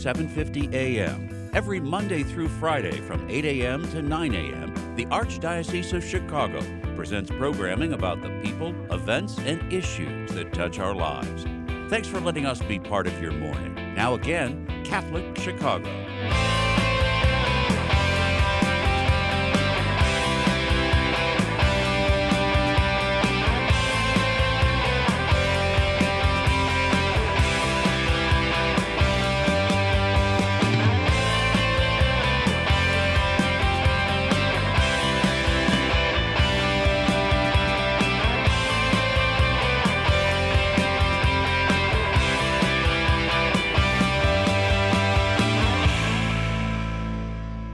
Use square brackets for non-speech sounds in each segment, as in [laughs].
750 AM. Every Monday through Friday from 8 a.m. to 9 a.m., the Archdiocese of Chicago presents programming about the people, events, and issues that touch our lives. Thanks for letting us be part of your morning. Now, again, Catholic Chicago.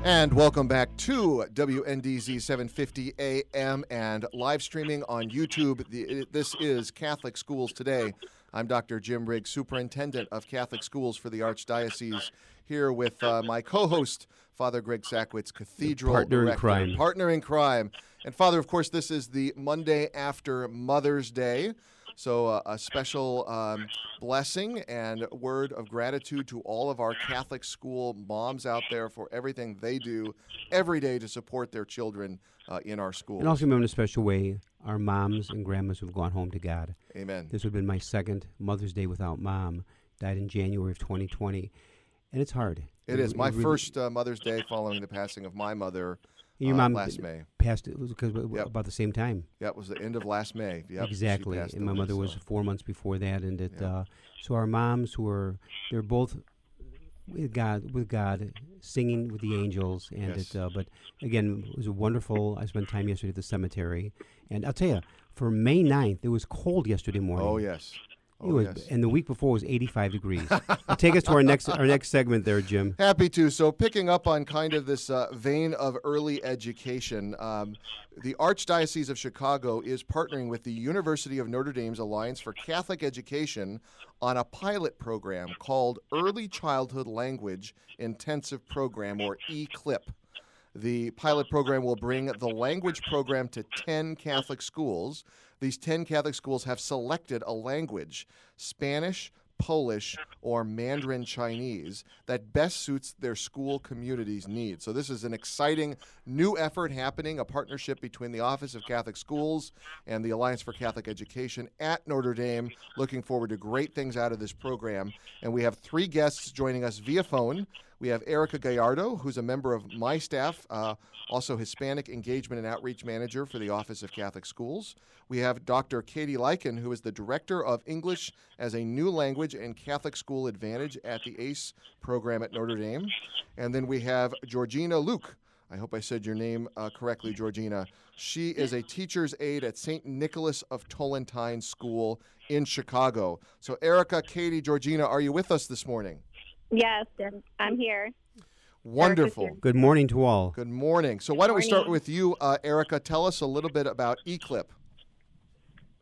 And welcome back to WNDZ 750 AM and live streaming on YouTube. The, this is Catholic Schools Today. I'm Dr. Jim Riggs, Superintendent of Catholic Schools for the Archdiocese, here with uh, my co host, Father Greg Sakowicz, Cathedral Partner in crime. Partner in crime. And Father, of course, this is the Monday after Mother's Day. So, uh, a special um, blessing and word of gratitude to all of our Catholic school moms out there for everything they do every day to support their children uh, in our schools. And also remember in a special way our moms and grandmas who've gone home to God. Amen. This would have been my second Mother's Day without mom. Died in January of 2020. And it's hard. It is. My really- first uh, Mother's Day following the passing of my mother Your uh, mom last May. passed it was because Yep. about the same time. Yeah, it was the end of last May. Yep, exactly. And my away, mother was so- four months before that. And it, Yeah. uh, so our moms who are, they're both with God, with God, singing with the angels. And Yes. it, uh, but again, it was wonderful, I spent time yesterday at the cemetery. And I'll tell you, for May 9th, it was cold yesterday morning. Oh, yes. It Oh, was, yes. and the week before was 85 degrees. Take us to our next our next segment there, Jim. Happy to. So, picking up on kind of this uh, vein of early education, um, the Archdiocese of Chicago is partnering with the University of Notre Dame's Alliance for Catholic Education on a pilot program called Early Childhood Language Intensive Program, or ECLIP. The pilot program will bring the language program to 10 Catholic schools. These 10 Catholic schools have selected a language, Spanish, Polish, or Mandarin Chinese, that best suits their school community's needs. So, this is an exciting new effort happening, a partnership between the Office of Catholic Schools and the Alliance for Catholic Education at Notre Dame. Looking forward to great things out of this program. And we have three guests joining us via phone. We have Erica Gallardo, who's a member of my staff, uh, also Hispanic Engagement and Outreach Manager for the Office of Catholic Schools. We have Dr. Katie Lykin, who is the Director of English as a New Language and Catholic School Advantage at the ACE program at Notre Dame. And then we have Georgina Luke. I hope I said your name uh, correctly, Georgina. She is a teacher's aide at St. Nicholas of Tolentine School in Chicago. So, Erica, Katie, Georgina, are you with us this morning? Yes, I'm here. Wonderful. Good morning to all. Good morning. So, why don't we start with you, uh, Erica? Tell us a little bit about eClip.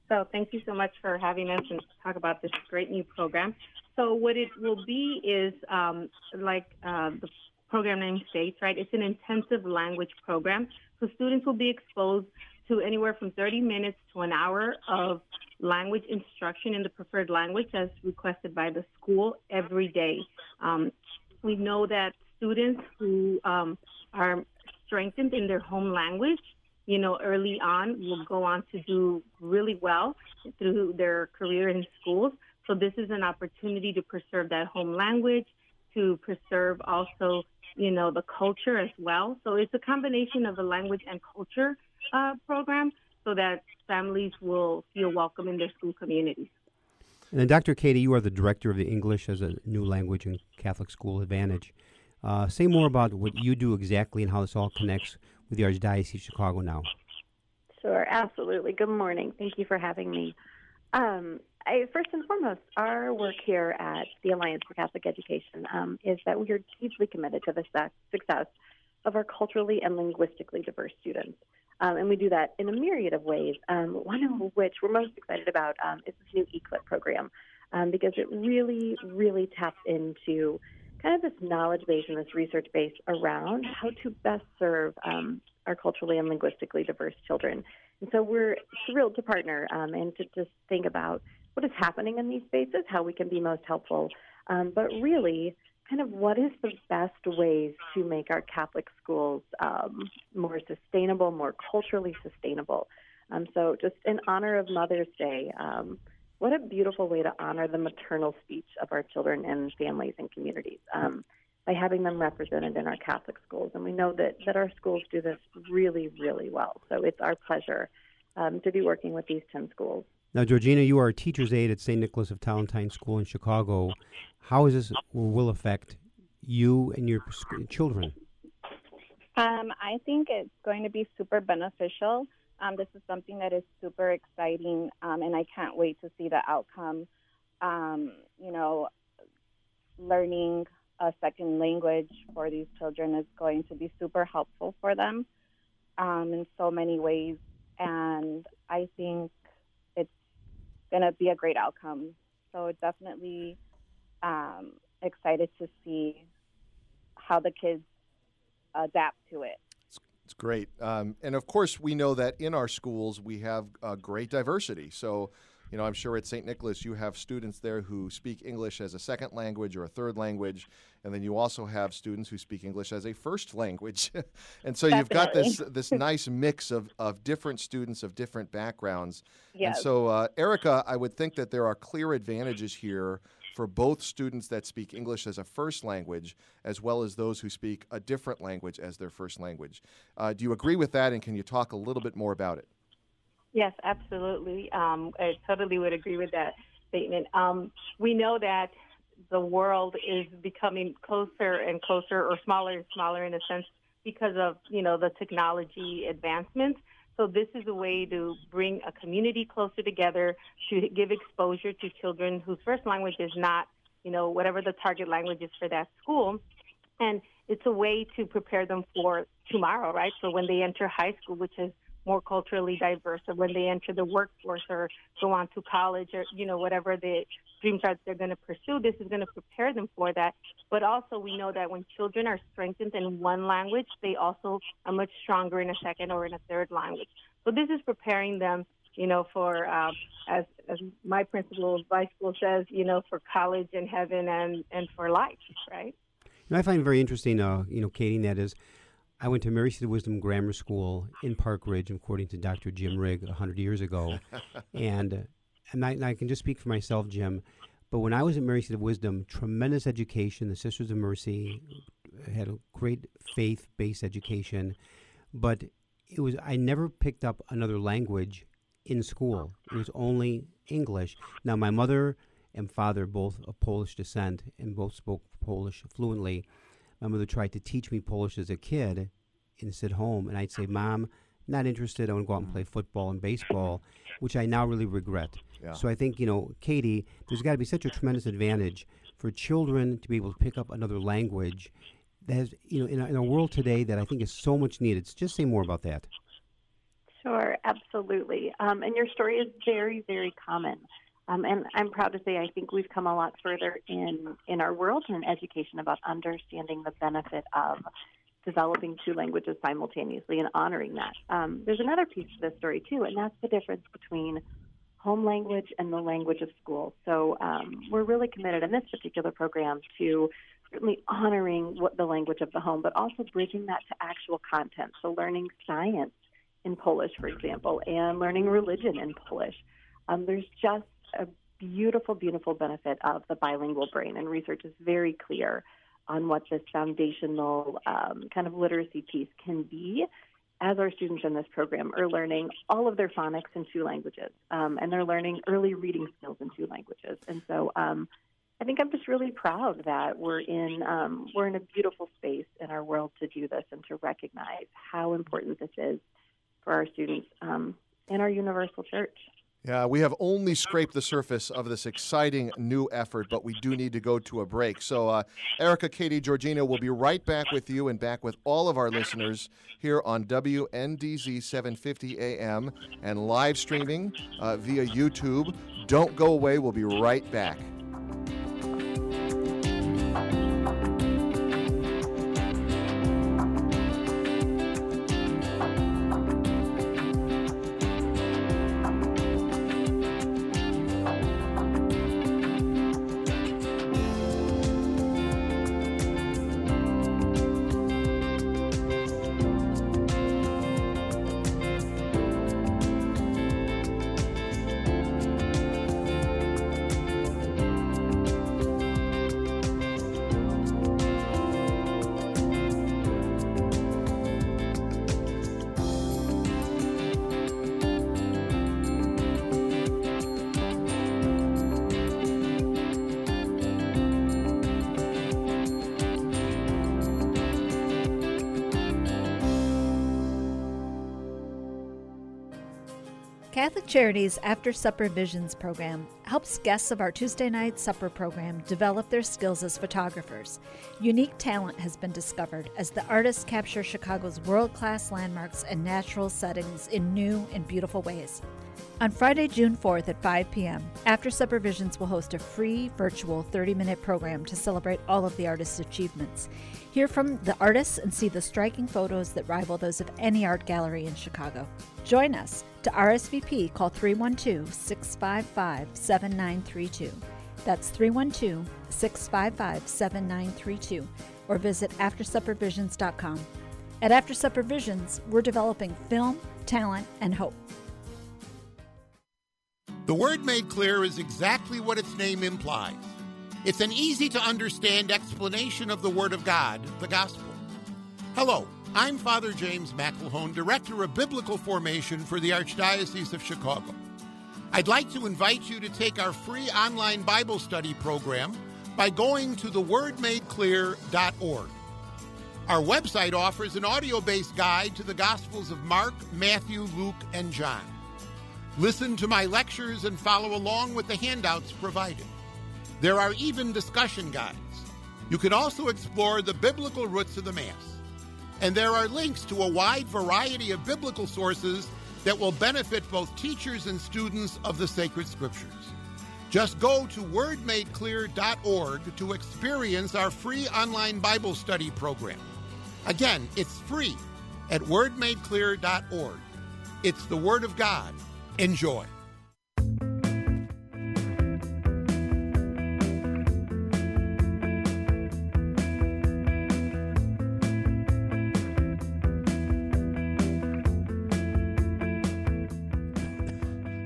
So thank you so much for having us and talk about this great new program. So what it will be is um, like uh, the program name states, right? It's an intensive language program. So students will be exposed to anywhere from 30 minutes to an hour of language instruction in the preferred language as requested by the school every day. Um, we know that students who um, are strengthened in their home language you know, early on will go on to do really well through their career in schools. So this is an opportunity to preserve that home language, to preserve also, you know, the culture as well. So it's a combination of the language and culture uh, program so that families will feel welcome in their school communities. And then, Dr. Katie, you are the director of the English as a new language and Catholic School Advantage. Uh, say more about what you do exactly and how this all connects with the Archdiocese of Chicago now. Sure, absolutely. Good morning. Thank you for having me. Um, I, first and foremost, our work here at the Alliance for Catholic Education um, is that we are deeply committed to the success of our culturally and linguistically diverse students. Um, and we do that in a myriad of ways, um, one of which we're most excited about um, is this new ECLIP program um, because it really, really taps into kind of this knowledge base and this research base around how to best serve um, our culturally and linguistically diverse children. And so we're thrilled to partner um, and to just think about what is happening in these spaces, how we can be most helpful, but really kind of what is the best ways to make our Catholic schools um, more sustainable, more culturally sustainable. Um, so, just in honor of Mother's Day, um, what a beautiful way to honor the maternal speech of our children and families and communities um, by having them represented in our Catholic schools. And we know that, that our schools do this really, really well. So, it's our pleasure um, to be working with these 10 schools. Now, Georgina, you are a teacher's aide at St. Nicholas of Tolentine School in Chicago. How is this will affect you and your children? Um, I think it's going to be super beneficial. Um, this is something that is super exciting, um, and I can't wait to see the outcome. Um, you know, learning a second language for these children is going to be super helpful for them um, in so many ways, and I think going to be a great outcome. So definitely um, excited to see how the kids adapt to it. It's great. Um, and of course, we know that in our schools we have uh, great diversity. So, you know, I'm sure at St. Nicholas you have students there who speak English as a second language or a third language, and then you also have students who speak English as a first language. [laughs] and so Definitely. you've got this this [laughs] nice mix of, of different students of different backgrounds. Yes. And so, uh, Erica, I would think that there are clear advantages here for both students that speak English as a first language as well as those who speak a different language as their first language. Uh, do you agree with that, and can you talk a little bit more about it? Yes, absolutely. Um, I totally would agree with that statement. Um, we know that the world is becoming closer and closer, or smaller and smaller, in a sense, because of you know the technology advancements. So this is a way to bring a community closer together to give exposure to children whose first language is not, you know, whatever the target language is for that school. And it's a way to prepare them for tomorrow, right? So when they enter high school, which is more culturally diverse, or when they enter the workforce or go on to college or, you know, whatever the dreams are they're going to pursue, this is going to prepare them for that. But also, we know that when children are strengthened in one language, they also are much stronger in a second or in a third language. So this is preparing them, you know, for um, as as my principal of school says, you know, for college and heaven and and for life, right? And I find very interesting, uh, you know, Katie, that is, I went to Mary Seat Wisdom Grammar School in Park Ridge, according to Dr. Jim Rigg, 100 years ago. [laughs] and uh, and I, and I, can just speak for myself, Jim. But when I was at Mary Seat of Wisdom, tremendous education. The Sisters of Mercy had a great faith-based education, but it was I never picked up another language in school. It was only English. Now my mother and father both of Polish descent and both spoke Polish fluently. My mother tried to teach me Polish as a kid and sit home, and I'd say, "Mom, not interested. I want to go out and play football and baseball," which I now really regret. Yeah. So I think you know, Katie, there's got to be such a tremendous advantage for children to be able to pick up another language. That has, you know, in a, in a world today that I think is so much needed. So Just say more about that. Sure, absolutely. Um, and your story is very, very common. Um, and I'm proud to say I think we've come a lot further in, in our world and in education about understanding the benefit of developing two languages simultaneously and honoring that. Um, there's another piece to this story, too, and that's the difference between home language and the language of school. So um, we're really committed in this particular program to certainly honoring what the language of the home, but also bridging that to actual content. So learning science in Polish, for example, and learning religion in Polish. Um, there's just a beautiful, beautiful benefit of the bilingual brain, and research is very clear on what this foundational um, kind of literacy piece can be as our students in this program are learning all of their phonics in two languages, um, and they're learning early reading skills in two languages. And so, um, I think I'm just really proud that we're in um, we're in a beautiful space in our world to do this and to recognize how important this is for our students um, in our universal church. Yeah, we have only scraped the surface of this exciting new effort, but we do need to go to a break. So, uh, Erica, Katie, Georgina will be right back with you and back with all of our listeners here on WNDZ 750 AM and live streaming uh, via YouTube. Don't go away. We'll be right back. Catholic Charities After Supper Visions program helps guests of our Tuesday night supper program develop their skills as photographers. Unique talent has been discovered as the artists capture Chicago's world class landmarks and natural settings in new and beautiful ways. On Friday, June 4th at 5 p.m., After Supper Visions will host a free virtual 30 minute program to celebrate all of the artists' achievements. Hear from the artists and see the striking photos that rival those of any art gallery in Chicago. Join us. To RSVP, call 312 655 7932. That's 312 655 7932 or visit AfterSupperVisions.com. At After Supper Visions, we're developing film, talent, and hope. The Word Made Clear is exactly what its name implies. It's an easy to understand explanation of the Word of God, the Gospel. Hello, I'm Father James McIlhone, Director of Biblical Formation for the Archdiocese of Chicago. I'd like to invite you to take our free online Bible study program by going to thewordmadeclear.org. Our website offers an audio based guide to the Gospels of Mark, Matthew, Luke, and John. Listen to my lectures and follow along with the handouts provided. There are even discussion guides. You can also explore the biblical roots of the Mass. And there are links to a wide variety of biblical sources that will benefit both teachers and students of the sacred scriptures. Just go to wordmadeclear.org to experience our free online Bible study program. Again, it's free at wordmadeclear.org. It's the Word of God Enjoy.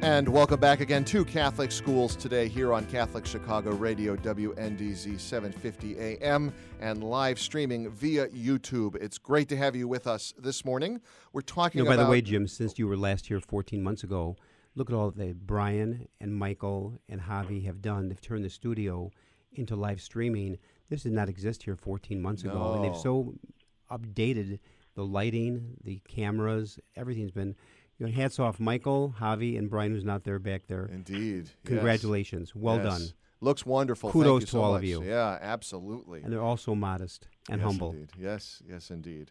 And welcome back again to Catholic Schools today here on Catholic Chicago Radio, WNDZ 750 AM, and live streaming via YouTube. It's great to have you with us this morning. We're talking you know, about. By the way, Jim, since you were last here 14 months ago, look at all that Brian and Michael and Javi have done. They've turned the studio into live streaming. This did not exist here 14 months No. ago. And they've so updated the lighting, the cameras, everything's been. You know, hats off, Michael, Javi, and Brian, who's not there back there. Indeed. yes. Congratulations. Well Yes. done. Looks wonderful. Kudos Thank you to so all of you. Yeah, absolutely. And they're also modest and yes, humble. Indeed. Yes, yes, indeed.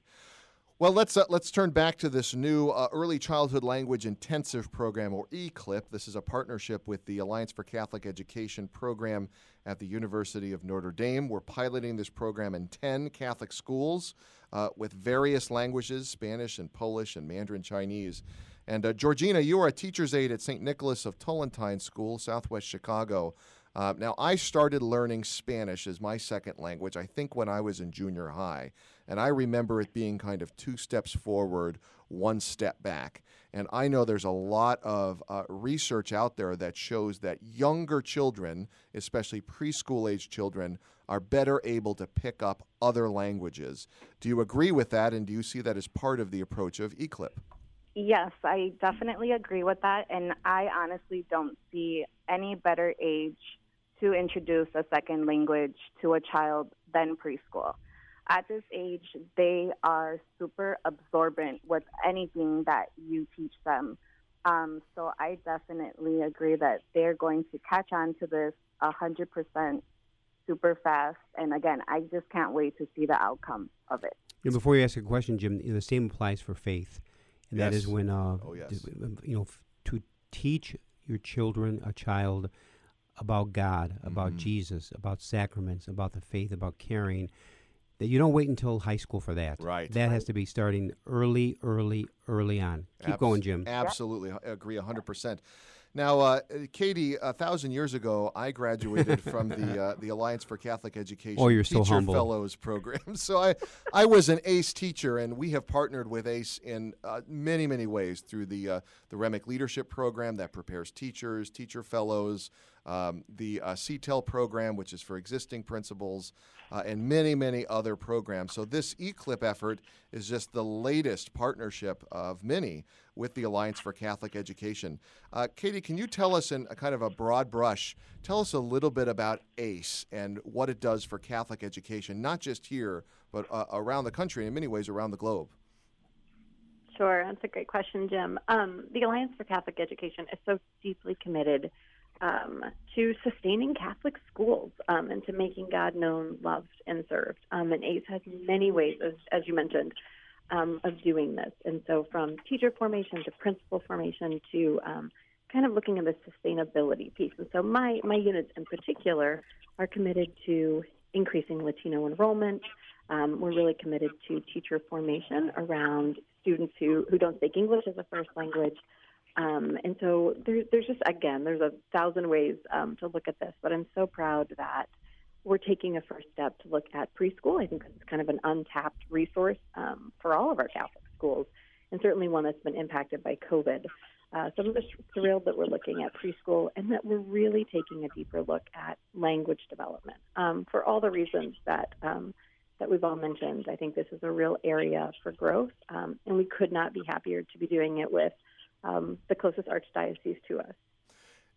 Well, let's uh, let's turn back to this new uh, early childhood language intensive program, or ECLIP. This is a partnership with the Alliance for Catholic Education program at the University of Notre Dame. We're piloting this program in ten Catholic schools uh, with various languages: Spanish and Polish and Mandarin Chinese. And uh, Georgina, you are a teacher's aide at St. Nicholas of Tolentine School, Southwest Chicago. Uh, now, I started learning Spanish as my second language, I think, when I was in junior high. And I remember it being kind of two steps forward, one step back. And I know there's a lot of uh, research out there that shows that younger children, especially preschool age children, are better able to pick up other languages. Do you agree with that? And do you see that as part of the approach of ECLIP? Yes, I definitely agree with that. And I honestly don't see any better age to introduce a second language to a child than preschool. At this age, they are super absorbent with anything that you teach them. Um, so I definitely agree that they're going to catch on to this 100% super fast. And again, I just can't wait to see the outcome of it. Know, before you ask a question, Jim, the same applies for faith, and that is when uh, Oh, yes. you know f- to teach your children, a child, about God, about Mhm. Jesus, about sacraments, about the faith, about caring. That you don't wait until high school for that. Right. That has to be starting early, early, early on. Keep Abs- going, Jim. Absolutely, I agree 100%. Now, uh, Katie, a thousand years ago, I graduated from the uh, the Alliance for Catholic Education Oh, you're so Teacher humble. Fellows program. [laughs] So I, I was an ACE teacher, and we have partnered with ACE in uh, many, many ways through the uh, the Remick Leadership Program that prepares teachers, teacher fellows, um, the uh, CTEL program, which is for existing principals, uh, and many, many other programs. So this eClip effort is just the latest partnership of many with the Alliance for Catholic Education. Uh, Katie, can you tell us in a kind of a broad brush, tell us a little bit about ACE and what it does for Catholic education, not just here, but uh, around the country, and in many ways around the globe? Sure, that's a great question, Jim. Um, the Alliance for Catholic Education is so deeply committed um, to sustaining Catholic schools um, and to making God known, loved, and served. Um, and ACE has many ways, as, as you mentioned, um, of doing this. And so, from teacher formation to principal formation to um, kind of looking at the sustainability piece. And so, my, my units in particular are committed to increasing Latino enrollment. Um, we're really committed to teacher formation around students who, who don't speak English as a first language. Um, and so there, there's just, again, there's a thousand ways um, to look at this, but I'm so proud that we're taking a first step to look at preschool. I think it's kind of an untapped resource um, for all of our Catholic schools, and certainly one that's been impacted by COVID. Uh, so I'm just thrilled that we're looking at preschool and that we're really taking a deeper look at language development um, for all the reasons that um, that we've all mentioned. I think this is a real area for growth, um, and we could not be happier to be doing it with um, the closest archdiocese to us.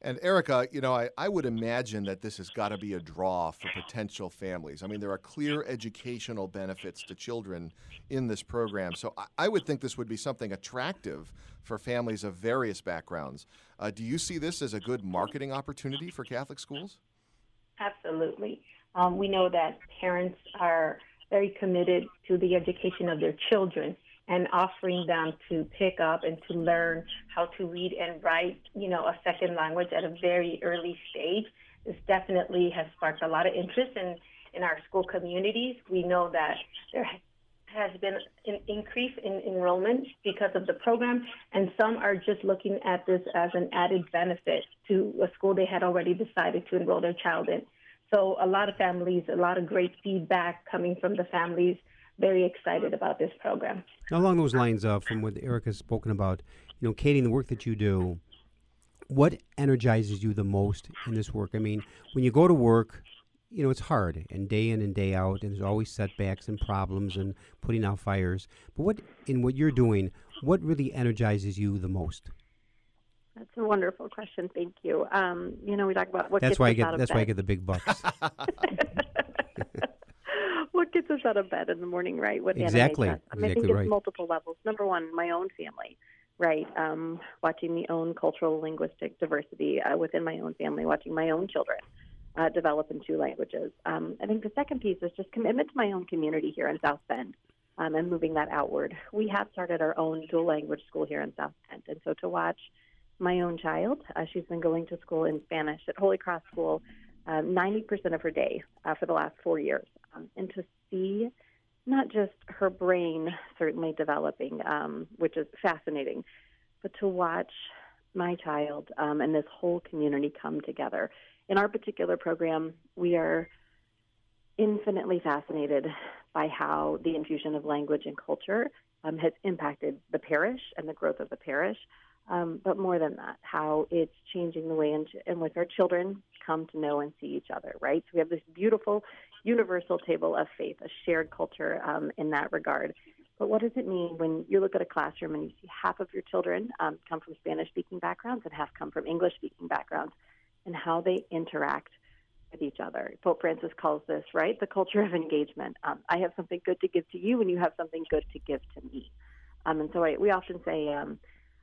And Erica, you know, I, I would imagine that this has got to be a draw for potential families. I mean, there are clear educational benefits to children in this program. So I, I would think this would be something attractive for families of various backgrounds. Uh, do you see this as a good marketing opportunity for Catholic schools? Absolutely. Um, we know that parents are very committed to the education of their children and offering them to pick up and to learn how to read and write, you know, a second language at a very early stage. This definitely has sparked a lot of interest in, in our school communities. We know that there has been an increase in enrollment because of the program, and some are just looking at this as an added benefit to a school they had already decided to enroll their child in. So a lot of families, a lot of great feedback coming from the families. Very excited about this program. Now, along those lines, uh, from what Erica's spoken about, you know, Katie, the work that you do, what energizes you the most in this work? I mean, when you go to work, you know, it's hard and day in and day out, and there's always setbacks and problems and putting out fires. But what, in what you're doing, what really energizes you the most? That's a wonderful question. Thank you. Um, you know, we talk about what that's gets why us I get out of that's bed. why I get the big bucks. [laughs] [laughs] what gets us out of bed in the morning, right? What Exactly. I, mean, I Exactly think right. it's multiple levels. Number one, my own family, right? Um, watching the own cultural linguistic diversity uh, within my own family, watching my own children uh, develop in two languages. Um, I think the second piece is just commitment to my own community here in South Bend. Um, and moving that outward. We have started our own dual language school here in South Bend. And so to watch my own child, uh, she's been going to school in Spanish at Holy Cross School um, 90% of her day uh, for the last four years. Um, and to brain certainly developing, um, which is fascinating, but to watch my child um, and this whole community come together. In our particular program, we are infinitely fascinated by how the infusion of language and culture um, has impacted the parish and the growth of the parish. Um, but more than that, how it's changing the way in, in which our children come to know and see each other, right? So we have this beautiful universal table of faith, a shared culture um, in that regard. But what does it mean when you look at a classroom and you see half of your children um, come from Spanish speaking backgrounds and half come from English speaking backgrounds and how they interact with each other? Pope Francis calls this, right, the culture of engagement. Um, I have something good to give to you and you have something good to give to me. Um, and so I, we often say, um,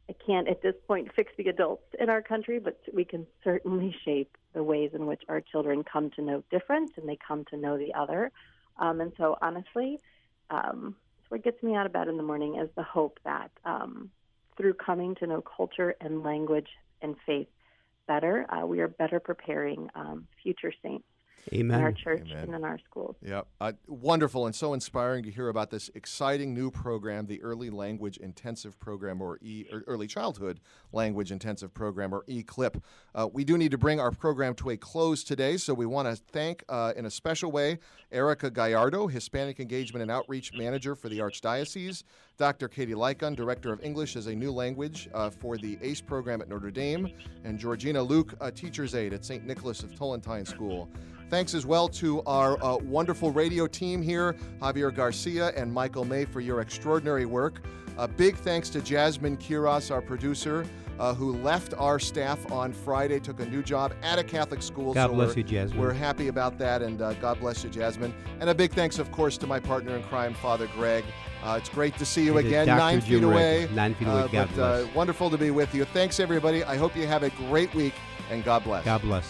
I can't at this point fix the adults in our country, but we can certainly shape the ways in which our children come to know difference and they come to know the other. Um, and so, honestly, um, what gets me out of bed in the morning is the hope that um, through coming to know culture and language and faith better, uh, we are better preparing um, future saints in our church Amen. and in our schools. Yeah, uh, wonderful and so inspiring to hear about this exciting new program, the Early Language Intensive Program, or E, or Early Childhood Language Intensive Program, or ECLIP. Uh, we do need to bring our program to a close today, so we want to thank, uh, in a special way, Erica Gallardo, Hispanic Engagement and Outreach Manager for the Archdiocese, Dr. Katie Lycon, Director of English as a New Language uh, for the ACE program at Notre Dame, and Georgina Luke, a Teacher's Aide at St. Nicholas of Tolentine School. Thanks as well to our uh, wonderful radio team here, Javier Garcia and Michael May, for your extraordinary work. A big thanks to Jasmine Kiras, our producer, uh, who left our staff on Friday, took a new job at a Catholic school. God so bless we're, you, Jasmine. We're happy about that, and uh, God bless you, Jasmine. And a big thanks, of course, to my partner in crime, Father Greg. Uh, it's great to see you And again, nine feet away. Nine feet away. Uh, God but uh, bless. wonderful to be with you. Thanks, everybody. I hope you have a great week, and God bless. God bless.